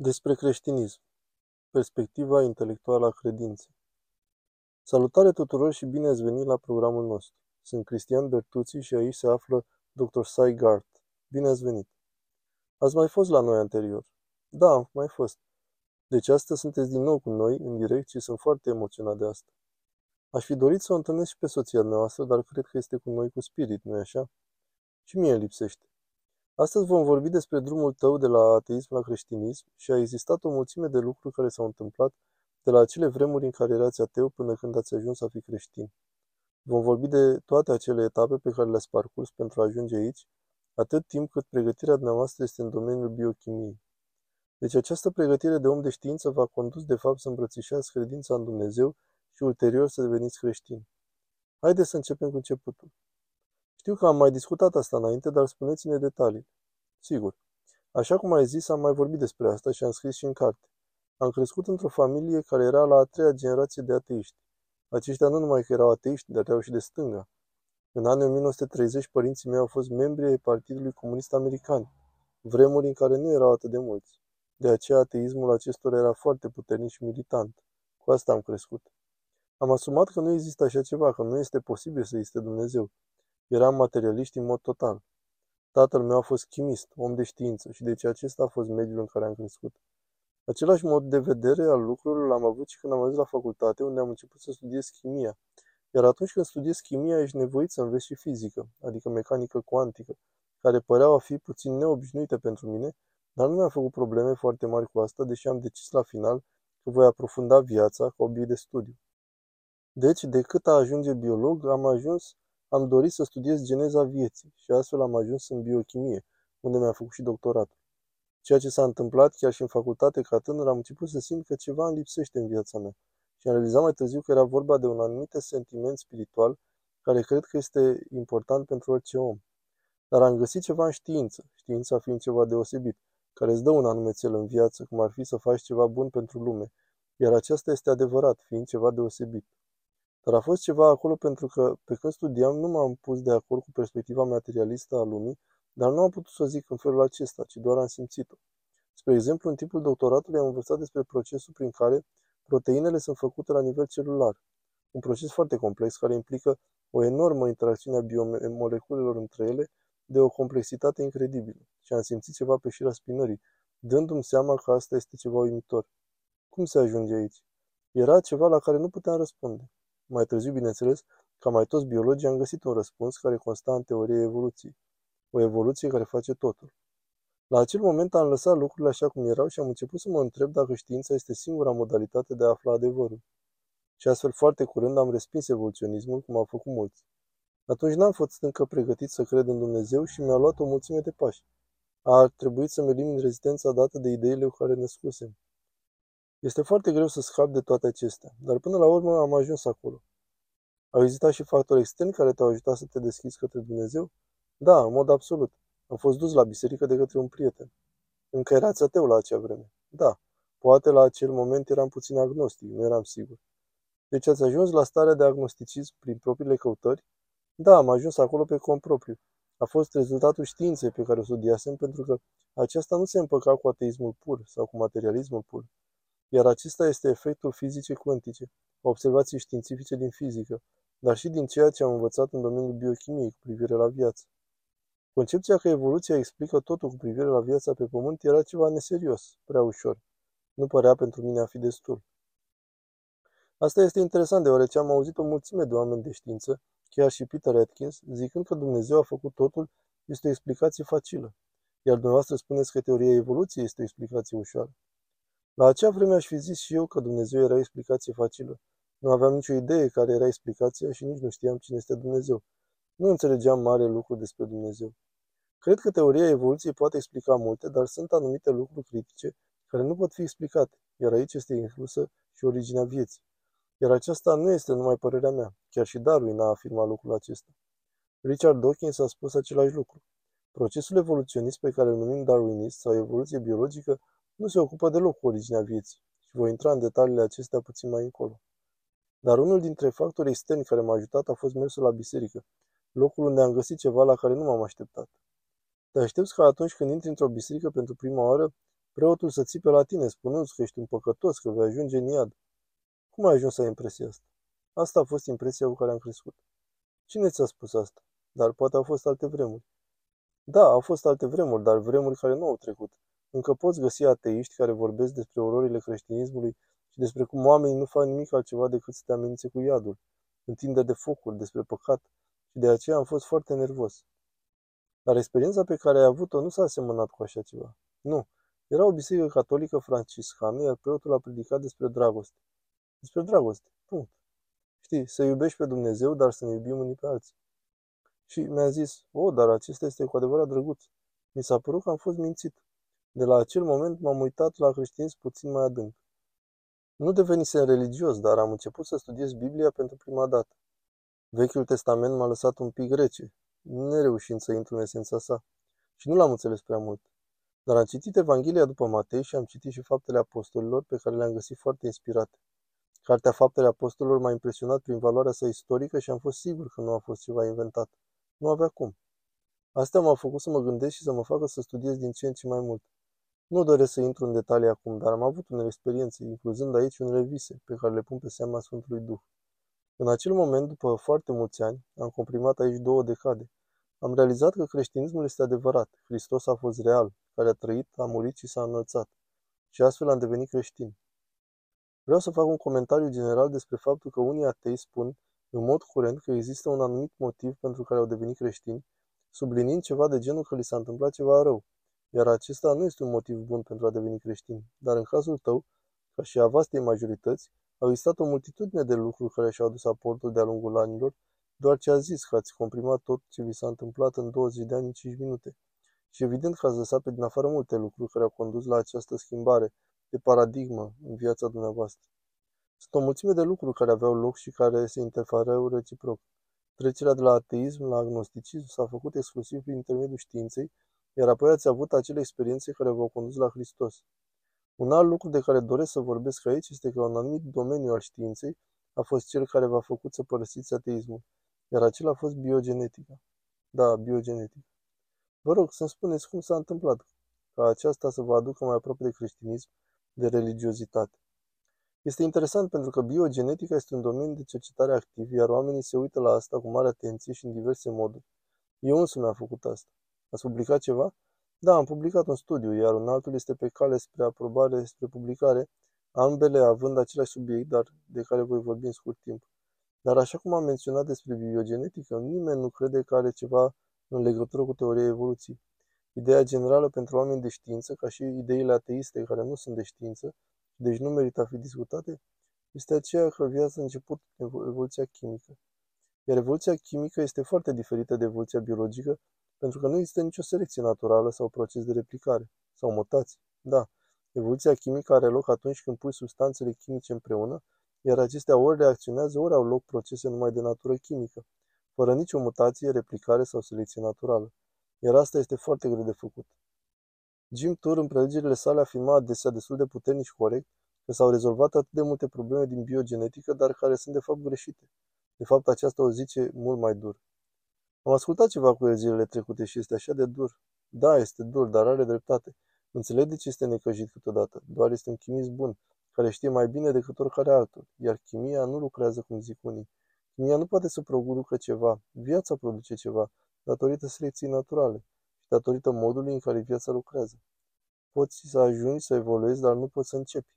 Despre creștinism. Perspectiva intelectuală a credinței. Salutare tuturor și bine ați venit la programul nostru. Sunt Cristian Bertuții și aici se află Dr. Cy Gart. Bine ați venit. Ați mai fost la noi anterior? Da, am mai fost. Deci astăzi sunteți din nou cu noi, în direct, și sunt foarte emoționat de asta. Aș fi dorit să o întâlnesc și pe soția noastră, dar cred că este cu noi cu spirit, nu-i așa? Și mie lipsește. Astăzi vom vorbi despre drumul tău de la ateism la creștinism și a existat o mulțime de lucruri care s-au întâmplat de la acele vremuri în care erați ateu până când ați ajuns să fii creștin. Vom vorbi de toate acele etape pe care le-ați parcurs pentru a ajunge aici, atât timp cât pregătirea dumneavoastră este în domeniul biochimiei. Deci această pregătire de om de știință v-a condus de fapt să îmbrățișați credința în Dumnezeu și ulterior să deveniți creștini. Haideți să începem cu începutul. Știu că am mai discutat asta înainte, dar spuneți-ne detalii. Sigur. Așa cum ai zis, am mai vorbit despre asta și am scris și în carte. Am crescut într-o familie care era la a treia generație de ateiști. Aceștia nu numai că erau ateiști, dar erau și de stânga. În anii 1930, părinții mei au fost membri ai Partidului Comunist American, vremuri în care nu erau atât de mulți. De aceea ateismul acestor era foarte puternic și militant. Cu asta am crescut. Am asumat că nu există așa ceva, că nu este posibil să existe Dumnezeu. Eram materialist în mod total. Tatăl meu a fost chimist, om de știință și deci acesta a fost mediul în care am crescut. Același mod de vedere al lucrurilor l-am avut și când am ajuns la facultate, unde am început să studiez chimia. Iar atunci când studiezi chimia, ești nevoit să înveți și fizică, adică mecanică cuantică, care păreau a fi puțin neobișnuite pentru mine, dar nu mi-am făcut probleme foarte mari cu asta, deși am decis la final că voi aprofunda viața ca obiect de studiu. Deci, decât a ajunge biolog, am ajuns am dorit să studiez geneza vieții și astfel am ajuns în biochimie, unde mi-am făcut și doctoratul. Ceea ce s-a întâmplat chiar și în facultate ca tânăr am început să simt că ceva îmi lipsește în viața mea și am realizat mai târziu că era vorba de un anumit sentiment spiritual care cred că este important pentru orice om. Dar am găsit ceva în știință, știința fiind ceva deosebit, care îți dă un anume cel în viață, cum ar fi să faci ceva bun pentru lume, iar aceasta este adevărat, fiind ceva deosebit. Dar a fost ceva acolo pentru că, pe când studiam, nu m-am pus de acord cu perspectiva materialistă a lumii, dar nu am putut să o zic în felul acesta, ci doar am simțit-o. Spre exemplu, în timpul doctoratului am învățat despre procesul prin care proteinele sunt făcute la nivel celular. Un proces foarte complex care implică o enormă interacțiune a biomoleculelor între ele de o complexitate incredibilă. Și am simțit ceva pe șira spinării, dându-mi seama că asta este ceva uimitor. Cum se ajunge aici? Era ceva la care nu puteam răspunde. Mai târziu, bineînțeles, ca mai toți biologii, am găsit un răspuns care consta în teoria evoluției. O evoluție care face totul. La acel moment am lăsat lucrurile așa cum erau și am început să mă întreb dacă știința este singura modalitate de a afla adevărul. Și astfel foarte curând am respins evoluționismul, cum au făcut mulți. Atunci n-am fost încă pregătit să cred în Dumnezeu și mi-a luat o mulțime de pași. A trebuit să-mi elimin rezistența dată de ideile cu care născusem. Este foarte greu să scap de toate acestea, dar până la urmă am ajuns acolo. Au existat și factori externi care te-au ajutat să te deschizi către Dumnezeu? Da, în mod absolut. Am fost dus la biserică de către un prieten. Încă erați ateu la acea vreme. Da, poate la acel moment eram puțin agnostic, nu eram sigur. Deci ați ajuns la starea de agnosticism prin propriile căutări? Da, am ajuns acolo pe cont propriu. A fost rezultatul științei pe care o studiasem pentru că aceasta nu se împăca cu ateismul pur sau cu materialismul pur iar acesta este efectul fizicii cuantice, observații științifice din fizică, dar și din ceea ce am învățat în domeniul biochimiei cu privire la viață. Concepția că evoluția explică totul cu privire la viața pe pământ era ceva neserios, prea ușor. Nu părea pentru mine a fi destul. Asta este interesant deoarece am auzit o mulțime de oameni de știință, chiar și Peter Atkins, zicând că Dumnezeu a făcut totul este o explicație facilă, iar dumneavoastră spuneți că teoria evoluției este o explicație ușoară. La acea vreme aș fi zis și eu că Dumnezeu era o explicație facilă. Nu aveam nicio idee care era explicația și nici nu știam cine este Dumnezeu. Nu înțelegeam mare lucru despre Dumnezeu. Cred că teoria evoluției poate explica multe, dar sunt anumite lucruri critice care nu pot fi explicate, iar aici este inclusă și originea vieții. Iar aceasta nu este numai părerea mea, chiar și Darwin a afirmat lucrul acesta. Richard Dawkins a spus același lucru. Procesul evoluționist pe care îl numim darwinist sau evoluție biologică nu se ocupă deloc cu originea vieții și voi intra în detaliile acestea puțin mai încolo. Dar unul dintre factorii externi care m-a ajutat a fost mersul la biserică, locul unde am găsit ceva la care nu m-am așteptat. Te aștepți că atunci când intri într-o biserică pentru prima oară, Preotul să țipe la tine, spunându că ești un păcătos, că vei ajunge în iad. Cum ai ajuns să ai impresia asta? Asta a fost impresia cu care am crescut. Cine ți-a spus asta? Dar poate au fost alte vremuri. Da, au fost alte vremuri, dar vremuri care nu au trecut. Încă poți găsi ateiști care vorbesc despre ororile creștinismului și despre cum oamenii nu fac nimic altceva decât să te amenințe cu iadul, întinde de focuri, despre păcat, și de aceea am fost foarte nervos. Dar experiența pe care ai avut-o nu s-a asemănat cu așa ceva. Nu. Era o biserică catolică franciscană, iar preotul a predicat despre dragoste. Despre dragoste. Punct. Știi, să iubești pe Dumnezeu, dar să ne iubim unii pe alții. Și mi-a zis, o, dar acesta este cu adevărat drăguț. Mi s-a părut că am fost mințit. De la acel moment m-am uitat la creștinism puțin mai adânc. Nu devenisem religios, dar am început să studiez Biblia pentru prima dată. Vechiul Testament m-a lăsat un pic rece, nereușind să intru în esența sa. Și nu l-am înțeles prea mult. Dar am citit Evanghelia după Matei și am citit și faptele apostolilor, pe care le-am găsit foarte inspirate. Cartea Faptele Apostolilor m-a impresionat prin valoarea sa istorică și am fost sigur că nu a fost ceva inventat. Nu avea cum. Astea m-au făcut să mă gândesc și să mă facă să studiez din ce în ce mai mult. Nu doresc să intru în detalii acum, dar am avut unele experiențe, incluzând aici unele vise, pe care le pun pe seama Sfântului Duh. În acel moment, după foarte mulți ani, am comprimat aici două decade. Am realizat că creștinismul este adevărat, Hristos a fost real, care a trăit, a murit și s-a înălțat. Și astfel am devenit creștin. Vreau să fac un comentariu general despre faptul că unii atei spun în mod curent că există un anumit motiv pentru care au devenit creștini, subliniind ceva de genul că li s-a întâmplat ceva rău, iar acesta nu este un motiv bun pentru a deveni creștin. Dar în cazul tău, ca și a vastei majorități, au existat o multitudine de lucruri care și-au adus aportul de-a lungul anilor, doar ce a zis că ați comprimat tot ce vi s-a întâmplat în 20 de ani în 5 minute. Și evident că ați lăsat pe din afară multe lucruri care au condus la această schimbare de paradigmă în viața dumneavoastră. Sunt o mulțime de lucruri care aveau loc și care se interfereau reciproc. Trecerea de la ateism la agnosticism s-a făcut exclusiv prin intermediul științei, iar apoi ați avut acele experiențe care v-au condus la Hristos. Un alt lucru de care doresc să vorbesc aici este că un anumit domeniu al științei a fost cel care v-a făcut să părăsiți ateismul, iar acela a fost biogenetica. Da, biogenetica. Vă rog să-mi spuneți cum s-a întâmplat ca aceasta să vă aducă mai aproape de creștinism, de religiozitate. Este interesant pentru că biogenetica este un domeniu de cercetare activ, iar oamenii se uită la asta cu mare atenție și în diverse moduri. Eu însumi am făcut asta. Ați publicat ceva? Da, am publicat un studiu, iar un altul este pe cale spre aprobare, spre publicare, ambele având același subiect, dar de care voi vorbi în scurt timp. Dar așa cum am menționat despre biogenetică, nimeni nu crede că are ceva în legătură cu teoria evoluției. Ideea generală pentru oameni de știință, ca și ideile ateiste care nu sunt de știință, deci nu merită a fi discutate, este aceea că viața a început evoluția chimică. Iar evoluția chimică este foarte diferită de evoluția biologică, pentru că nu există nicio selecție naturală sau proces de replicare, sau mutații. Da, evoluția chimică are loc atunci când pui substanțele chimice împreună, iar acestea ori reacționează, ori au loc procese numai de natură chimică, fără nicio mutație, replicare sau selecție naturală. Iar asta este foarte greu de făcut. Jim Tour, în prelegerile sale, afirma adesea destul de puternic și corect că s-au rezolvat atât de multe probleme din biogenetică, dar care sunt de fapt greșite. De fapt, aceasta o zice mult mai dur. Am ascultat ceva cu el zilele trecute și este așa de dur. Da, este dur, dar are dreptate. Înțeleg de ce este necăjit câteodată. Doar este un chimist bun, care știe mai bine decât oricare altul. Iar chimia nu lucrează cum zic unii. Chimia nu poate să producă ceva. Viața produce ceva, datorită selecției naturale și datorită modului în care viața lucrează. Poți să ajungi să evoluezi, dar nu poți să începi.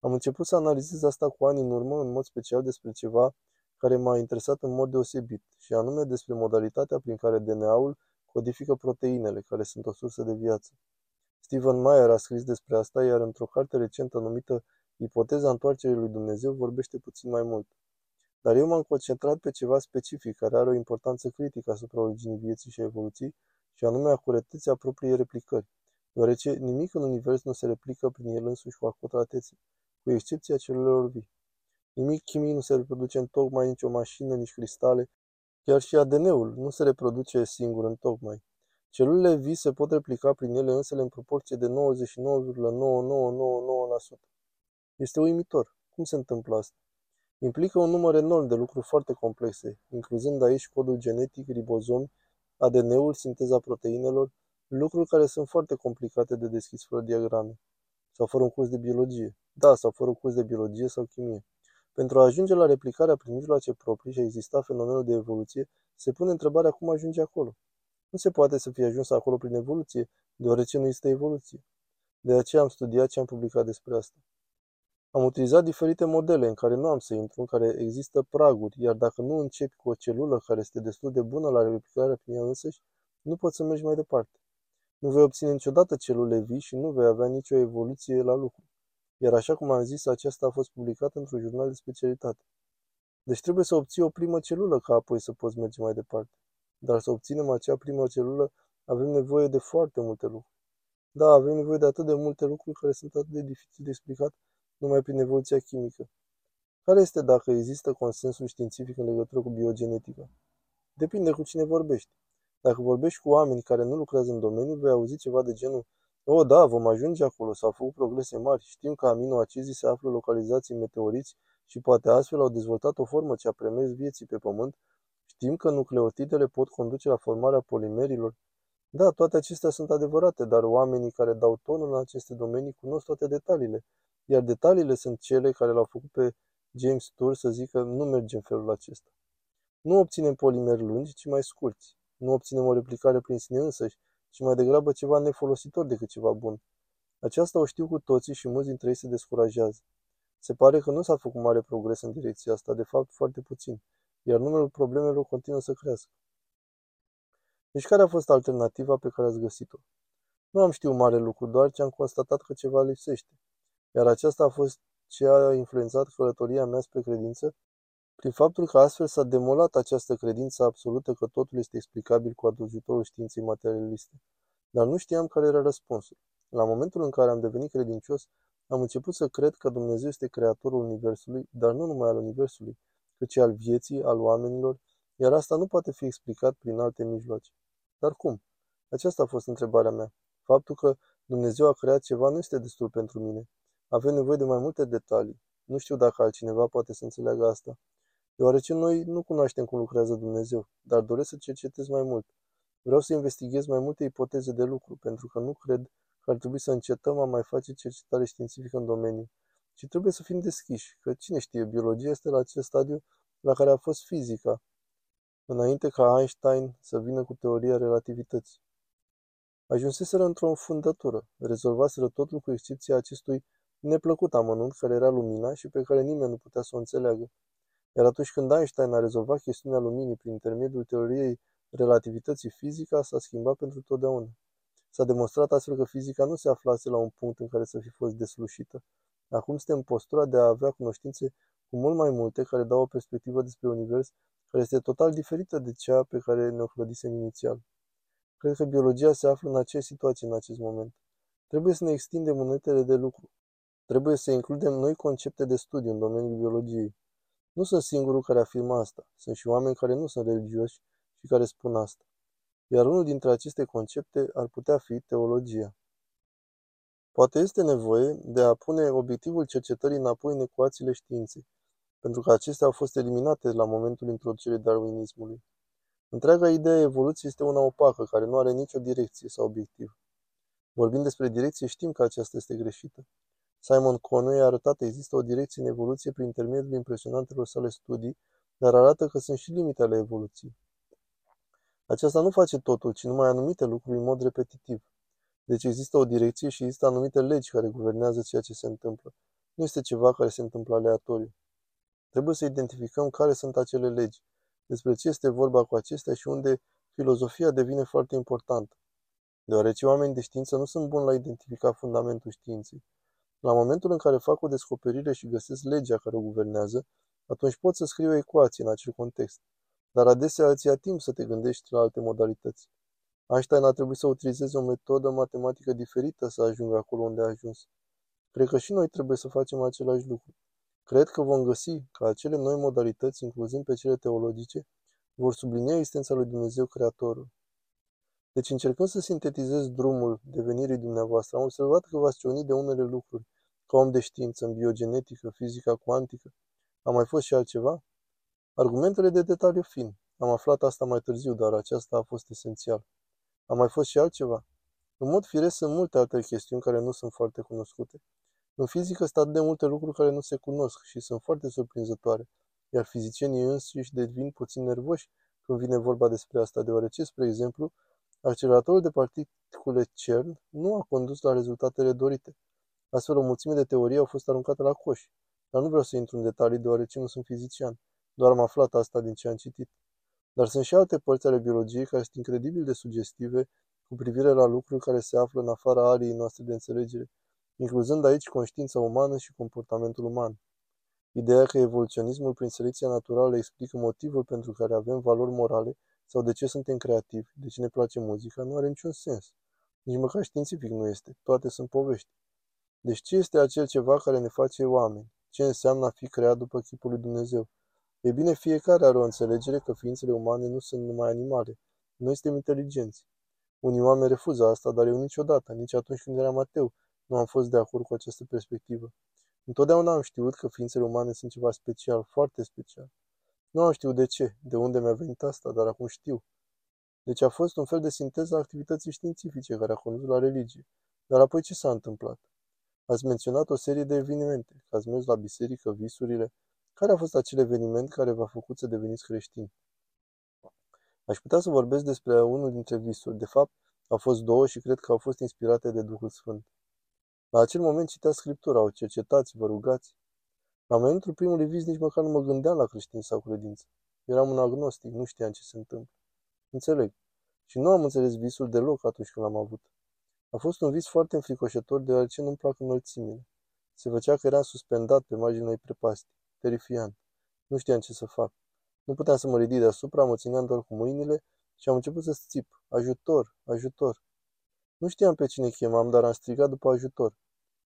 Am început să analizez asta cu ani în urmă, în mod special despre ceva care m-a interesat în mod deosebit, și anume despre modalitatea prin care DNA-ul codifică proteinele, care sunt o sursă de viață. Stephen Meyer a scris despre asta, iar într-o carte recentă numită Ipoteza întoarcerii lui Dumnezeu vorbește puțin mai mult. Dar eu m-am concentrat pe ceva specific care are o importanță critică asupra originii vieții și evoluției, și anume acuretețea propriei replicări, deoarece nimic în univers nu se replică prin el însuși cu acuratețe, cu excepția celulelor vii. Nimic chimic nu se reproduce în tocmai nicio mașină, nici cristale, chiar și ADN-ul nu se reproduce singur în tocmai. Celulele vii se pot replica prin ele însele în proporție de 99,9999%. Este uimitor. Cum se întâmplă asta? Implică un număr enorm de lucruri foarte complexe, incluzând aici codul genetic, ribozomi, ADN-ul, sinteza proteinelor, lucruri care sunt foarte complicate de deschis fără diagrame, sau fără un curs de biologie. Da, sau fără un curs de biologie sau chimie. Pentru a ajunge la replicarea prin mijloace proprii și a exista fenomenul de evoluție, se pune întrebarea cum ajunge acolo. Nu se poate să fie ajuns acolo prin evoluție, deoarece nu este evoluție. De aceea am studiat și am publicat despre asta. Am utilizat diferite modele în care nu am să intru, în care există praguri, iar dacă nu începi cu o celulă care este destul de bună la replicarea prin ea însăși, nu poți să mergi mai departe. Nu vei obține niciodată celule vii și nu vei avea nicio evoluție la lucru. Iar așa cum am zis, aceasta a fost publicată într-un jurnal de specialitate. Deci trebuie să obții o primă celulă ca apoi să poți merge mai departe. Dar să obținem acea primă celulă avem nevoie de foarte multe lucruri. Da, avem nevoie de atât de multe lucruri care sunt atât de dificil de explicat numai prin evoluția chimică. Care este dacă există consensul științific în legătură cu biogenetica? Depinde cu cine vorbești. Dacă vorbești cu oameni care nu lucrează în domeniu, vei auzi ceva de genul O, da, vom ajunge acolo, s-au făcut progrese mari, știm că aminoacizii se află localizați în meteoriți și poate astfel au dezvoltat o formă ce a premers vieții pe pământ, știm că nucleotidele pot conduce la formarea polimerilor. Da, toate acestea sunt adevărate, dar oamenii care dau tonul în aceste domenii cunosc toate detaliile iar detaliile sunt cele care l-au făcut pe James Tour să zică nu merge în felul acesta. Nu obținem polimeri lungi, ci mai scurți. Nu obținem o replicare prin sine însăși, ci mai degrabă ceva nefolositor decât ceva bun. Aceasta o știu cu toții și mulți dintre ei se descurajează. Se pare că nu s-a făcut mare progres în direcția asta, de fapt foarte puțin, iar numărul problemelor continuă să crească. Deci care a fost alternativa pe care ați găsit-o? Nu am știut mare lucru, doar ce am constatat că ceva lipsește iar aceasta a fost ce a influențat călătoria mea spre credință, prin faptul că astfel s-a demolat această credință absolută că totul este explicabil cu ajutorul științei materialiste. Dar nu știam care era răspunsul. La momentul în care am devenit credincios, am început să cred că Dumnezeu este creatorul Universului, dar nu numai al Universului, ci al vieții, al oamenilor, iar asta nu poate fi explicat prin alte mijloace. Dar cum? Aceasta a fost întrebarea mea. Faptul că Dumnezeu a creat ceva nu este destul pentru mine. Avem nevoie de mai multe detalii. Nu știu dacă altcineva poate să înțeleagă asta. Deoarece noi nu cunoaștem cum lucrează Dumnezeu, dar doresc să cercetez mai mult. Vreau să investighez mai multe ipoteze de lucru, pentru că nu cred că ar trebui să încetăm a mai face cercetare științifică în domeniu, ci trebuie să fim deschiși, că cine știe, biologia este la acest stadiu la care a fost fizica, înainte ca Einstein să vină cu teoria relativității. Ajunseseră într-o înfundătură, rezolvaseră totul cu excepția acestui neplăcut amănunt care era lumina și pe care nimeni nu putea să o înțeleagă. Iar atunci când Einstein a rezolvat chestiunea luminii prin intermediul teoriei relativității fizica, s-a schimbat pentru totdeauna. S-a demonstrat astfel că fizica nu se aflase la un punct în care să fi fost deslușită. Acum suntem în postura de a avea cunoștințe cu mult mai multe care dau o perspectivă despre univers care este total diferită de cea pe care ne-o clădisem inițial. Cred că biologia se află în aceeași situație în acest moment. Trebuie să ne extindem uneltele de lucru. Trebuie să includem noi concepte de studiu în domeniul biologiei. Nu sunt singurul care afirmă asta. Sunt și oameni care nu sunt religioși și care spun asta. Iar unul dintre aceste concepte ar putea fi teologia. Poate este nevoie de a pune obiectivul cercetării înapoi în ecuațiile științei, pentru că acestea au fost eliminate la momentul introducerii darwinismului. Întreaga idee a evoluției este una opacă, care nu are nicio direcție sau obiectiv. Vorbind despre direcție, știm că aceasta este greșită. Simon Conway a arătat că există o direcție în evoluție prin intermediul impresionantelor sale studii, dar arată că sunt și limite ale evoluției. Aceasta nu face totul, ci numai anumite lucruri în mod repetitiv. Deci există o direcție și există anumite legi care guvernează ceea ce se întâmplă. Nu este ceva care se întâmplă aleatoriu. Trebuie să identificăm care sunt acele legi, despre ce este vorba cu acestea și unde filozofia devine foarte importantă, deoarece oamenii de știință nu sunt buni la identifica fundamentul științei. La momentul în care fac o descoperire și găsesc legea care o guvernează, atunci pot să scriu o ecuație în acel context. Dar adesea îți ia timp să te gândești la alte modalități. Einstein a trebuit să utilizeze o metodă matematică diferită să ajungă acolo unde a ajuns. Cred că și noi trebuie să facem același lucru. Cred că vom găsi că acele noi modalități, incluzând pe cele teologice, vor sublinia existența lui Dumnezeu Creatorul. Deci încercând să sintetizez drumul devenirii dumneavoastră, am observat că v-ați ciunit de unele lucruri, ca om de știință, în biogenetică, fizica cuantică. A mai fost și altceva? Argumentele de detaliu fin. Am aflat asta mai târziu, dar aceasta a fost esențial. A mai fost și altceva? În mod firesc sunt multe alte chestiuni care nu sunt foarte cunoscute. În fizică sunt atât de multe lucruri care nu se cunosc și sunt foarte surprinzătoare, iar fizicienii înșiși devin puțin nervoși când vine vorba despre asta, deoarece, spre exemplu, acceleratorul de particule CERN nu a condus la rezultatele dorite. Astfel, o mulțime de teorii au fost aruncate la coș, dar nu vreau să intru în detalii deoarece nu sunt fizician, doar am aflat asta din ce am citit. Dar sunt și alte părți ale biologiei care sunt incredibil de sugestive cu privire la lucruri care se află în afara ariei noastre de înțelegere, incluzând aici conștiința umană și comportamentul uman. Ideea că evoluționismul prin selecția naturală explică motivul pentru care avem valori morale sau de ce suntem creativi, de ce ne place muzica, nu are niciun sens. Nici măcar științific nu este. Toate sunt povești. Deci ce este acel ceva care ne face oameni? Ce înseamnă a fi creat după chipul lui Dumnezeu? E bine, fiecare are o înțelegere că ființele umane nu sunt numai animale. Noi suntem inteligenți. Unii oameni refuză asta, dar eu niciodată, nici atunci când eram ateu, nu am fost de acord cu această perspectivă. Întotdeauna am știut că ființele umane sunt ceva special, foarte special. Nu am știut de ce, de unde mi-a venit asta, dar acum știu. Deci a fost un fel de sinteză a activității științifice care a condus la religie. Dar apoi ce s-a întâmplat? Ați menționat o serie de evenimente, că ați mers la biserică, visurile. Care a fost acel eveniment care v-a făcut să deveniți creștini? Aș putea să vorbesc despre unul dintre visuri. De fapt, au fost două și cred că au fost inspirate de Duhul Sfânt. La acel moment citeați Scriptura, o cercetați, vă rugați. La momentul primului vis nici măcar nu mă gândeam la creștin sau credință. Eram un agnostic, nu știam ce se întâmplă. Înțeleg. Și nu am înțeles visul deloc atunci când l-am avut. A fost un vis foarte înfricoșător deoarece nu-mi plac înălțimile. Se făcea că eram suspendat pe marginea unei prepasti. Terifiant. Nu știam ce să fac. Nu puteam să mă ridic deasupra, mă țineam doar cu mâinile și am început să țip. Ajutor, ajutor. Nu știam pe cine chemam, dar am strigat după ajutor.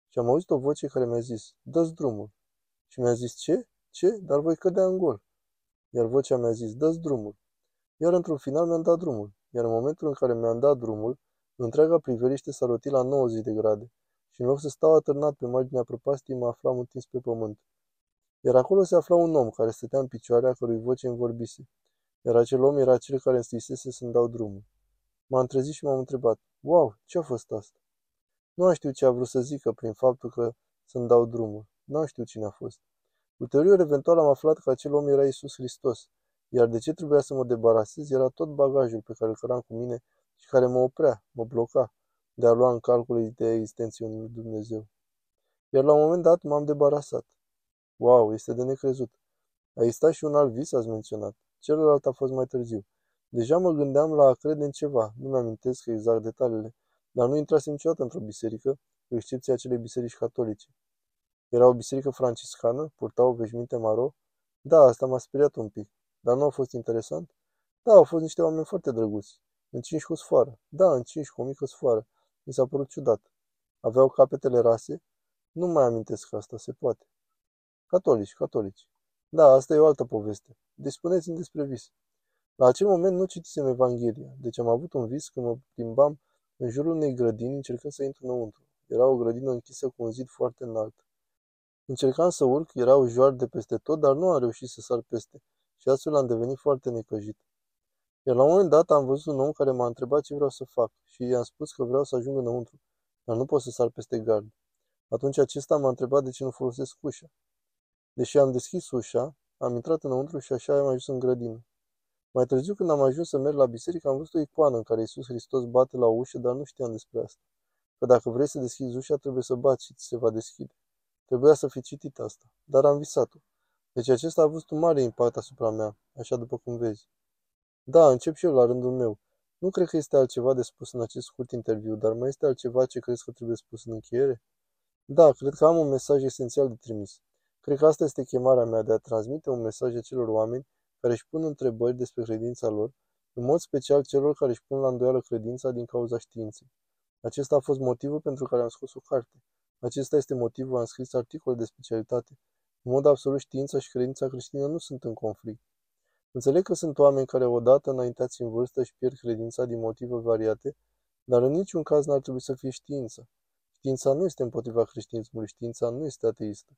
Și am auzit o voce care mi-a zis, dă-ți drumul. Și mi-a zis, ce? Ce? Dar voi cădea în gol. Iar vocea mi-a zis, dă-ți drumul. Iar într-un final mi-am dat drumul. Iar în momentul în care mi-am dat drumul, întreaga priveliște s-a rotit la 90 de grade. Și în loc să stau atârnat pe marginea prăpastii, mă aflam întins pe pământ. Iar acolo se afla un om care stătea în picioare, a cărui voce îmi vorbise. Iar acel om era cel care îmi scrisese să-mi dau drumul. M-am trezit și m-am întrebat, wow, ce a fost asta? Nu am știut ce a vrut să zică prin faptul că să-mi dau drumul. Nu am știut cine a fost. Ulterior, eventual, am aflat că acel om era Isus Hristos, iar de ce trebuia să mă debarasez era tot bagajul pe care îl căram cu mine și care mă oprea, mă bloca, de a lua în calcul ideea existenței unui Dumnezeu. Iar la un moment dat m-am debarasat. Wow, este de necrezut. A existat și un alt vis, ați menționat. Celălalt a fost mai târziu. Deja mă gândeam la a crede în ceva, nu mi-amintesc exact detaliile, dar nu intrasem niciodată într-o biserică, cu excepția acelei biserici catolice. Era o biserică franciscană, purtau veșminte maro. Da, asta m-a speriat un pic, dar nu a fost interesant. Da, au fost niște oameni foarte drăguți. Încinși cu sfoară. Da, încinși cu o mică sfoară. Mi s-a părut ciudat. Aveau capetele rase? Nu mai amintesc asta, se poate. Catolici, catolici. Da, asta e o altă poveste. Deci spuneți-mi despre vis. La acel moment nu citisem Evanghelia, deci am avut un vis când mă plimbam în jurul unei grădini încercând să intru înăuntru. Era o grădină închisă cu un zid foarte înalt. Încercam să urc, erau joari de peste tot, dar nu am reușit să sar peste și astfel am devenit foarte necăjit. Iar la un moment dat am văzut un om care m-a întrebat ce vreau să fac și i-am spus că vreau să ajung înăuntru, dar nu pot să sar peste gard. Atunci acesta m-a întrebat de ce nu folosesc ușa. Deși am deschis ușa, am intrat înăuntru și așa am ajuns în grădină. Mai târziu, când am ajuns să merg la biserică, am văzut o icoană în care Iisus Hristos bate la ușă, dar nu știam despre asta. Că dacă vrei să deschizi ușa, trebuie să bați și ți se va deschide. Trebuia să fi citit asta, dar am visat-o. Deci acesta a avut un mare impact asupra mea, așa după cum vezi. Da, încep și eu la rândul meu. Nu cred că este altceva de spus în acest scurt interviu, dar mai este altceva ce crezi că trebuie spus în încheiere? Da, cred că am un mesaj esențial de trimis. Cred că asta este chemarea mea de a transmite un mesaj acelor oameni care își pun întrebări despre credința lor, în mod special celor care își pun la îndoială credința din cauza științei. Acesta a fost motivul pentru care am scos o carte. Acesta este motivul, am scris articole de specialitate. În mod absolut, știința și credința creștină nu sunt în conflict. Înțeleg că sunt oameni care odată înaintați în vârstă și pierd credința din motive variate, dar în niciun caz n-ar trebui să fie știință. Știința nu este împotriva creștinismului, știința nu este ateistă.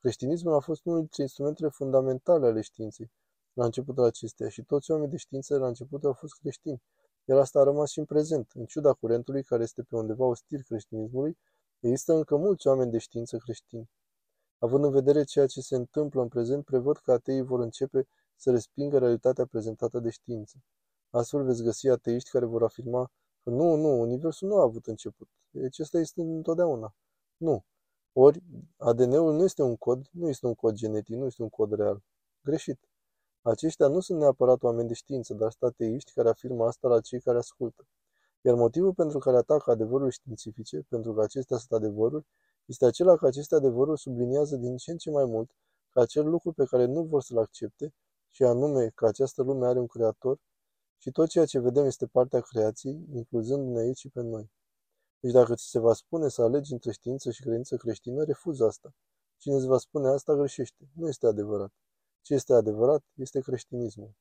Creștinismul a fost unul dintre instrumentele fundamentale ale științei la începutul acesteia și toți oamenii de știință la început au fost creștini. iar asta a rămas și în prezent. În ciuda curentului care este pe undeva ostil creștinismului, există încă mulți oameni de știință creștini. Având în vedere ceea ce se întâmplă în prezent, prevăd că ateii vor începe să respingă realitatea prezentată de știință. Astfel veți găsi ateiști care vor afirma că nu, nu, Universul nu a avut început. Deci ăsta este întotdeauna. Nu. Ori ADN-ul nu este un cod, nu este un cod genetic, nu este un cod real. Greșit. Aceștia nu sunt neapărat oameni de știință, dar stateiști care afirmă asta la cei care ascultă. Iar motivul pentru care atacă adevărul științifice, pentru că acestea sunt adevăruri, este acela că aceste adevăruri subliniază din ce în ce mai mult că acel lucru pe care nu vor să-l accepte, și anume că această lume are un creator, și tot ceea ce vedem este partea creației, incluzându-ne aici și pe noi. Deci dacă ți se va spune să alegi între știință și credință creștină, refuză asta. Cine îți va spune asta greșește. Nu este adevărat. Ce este adevărat este creștinismul.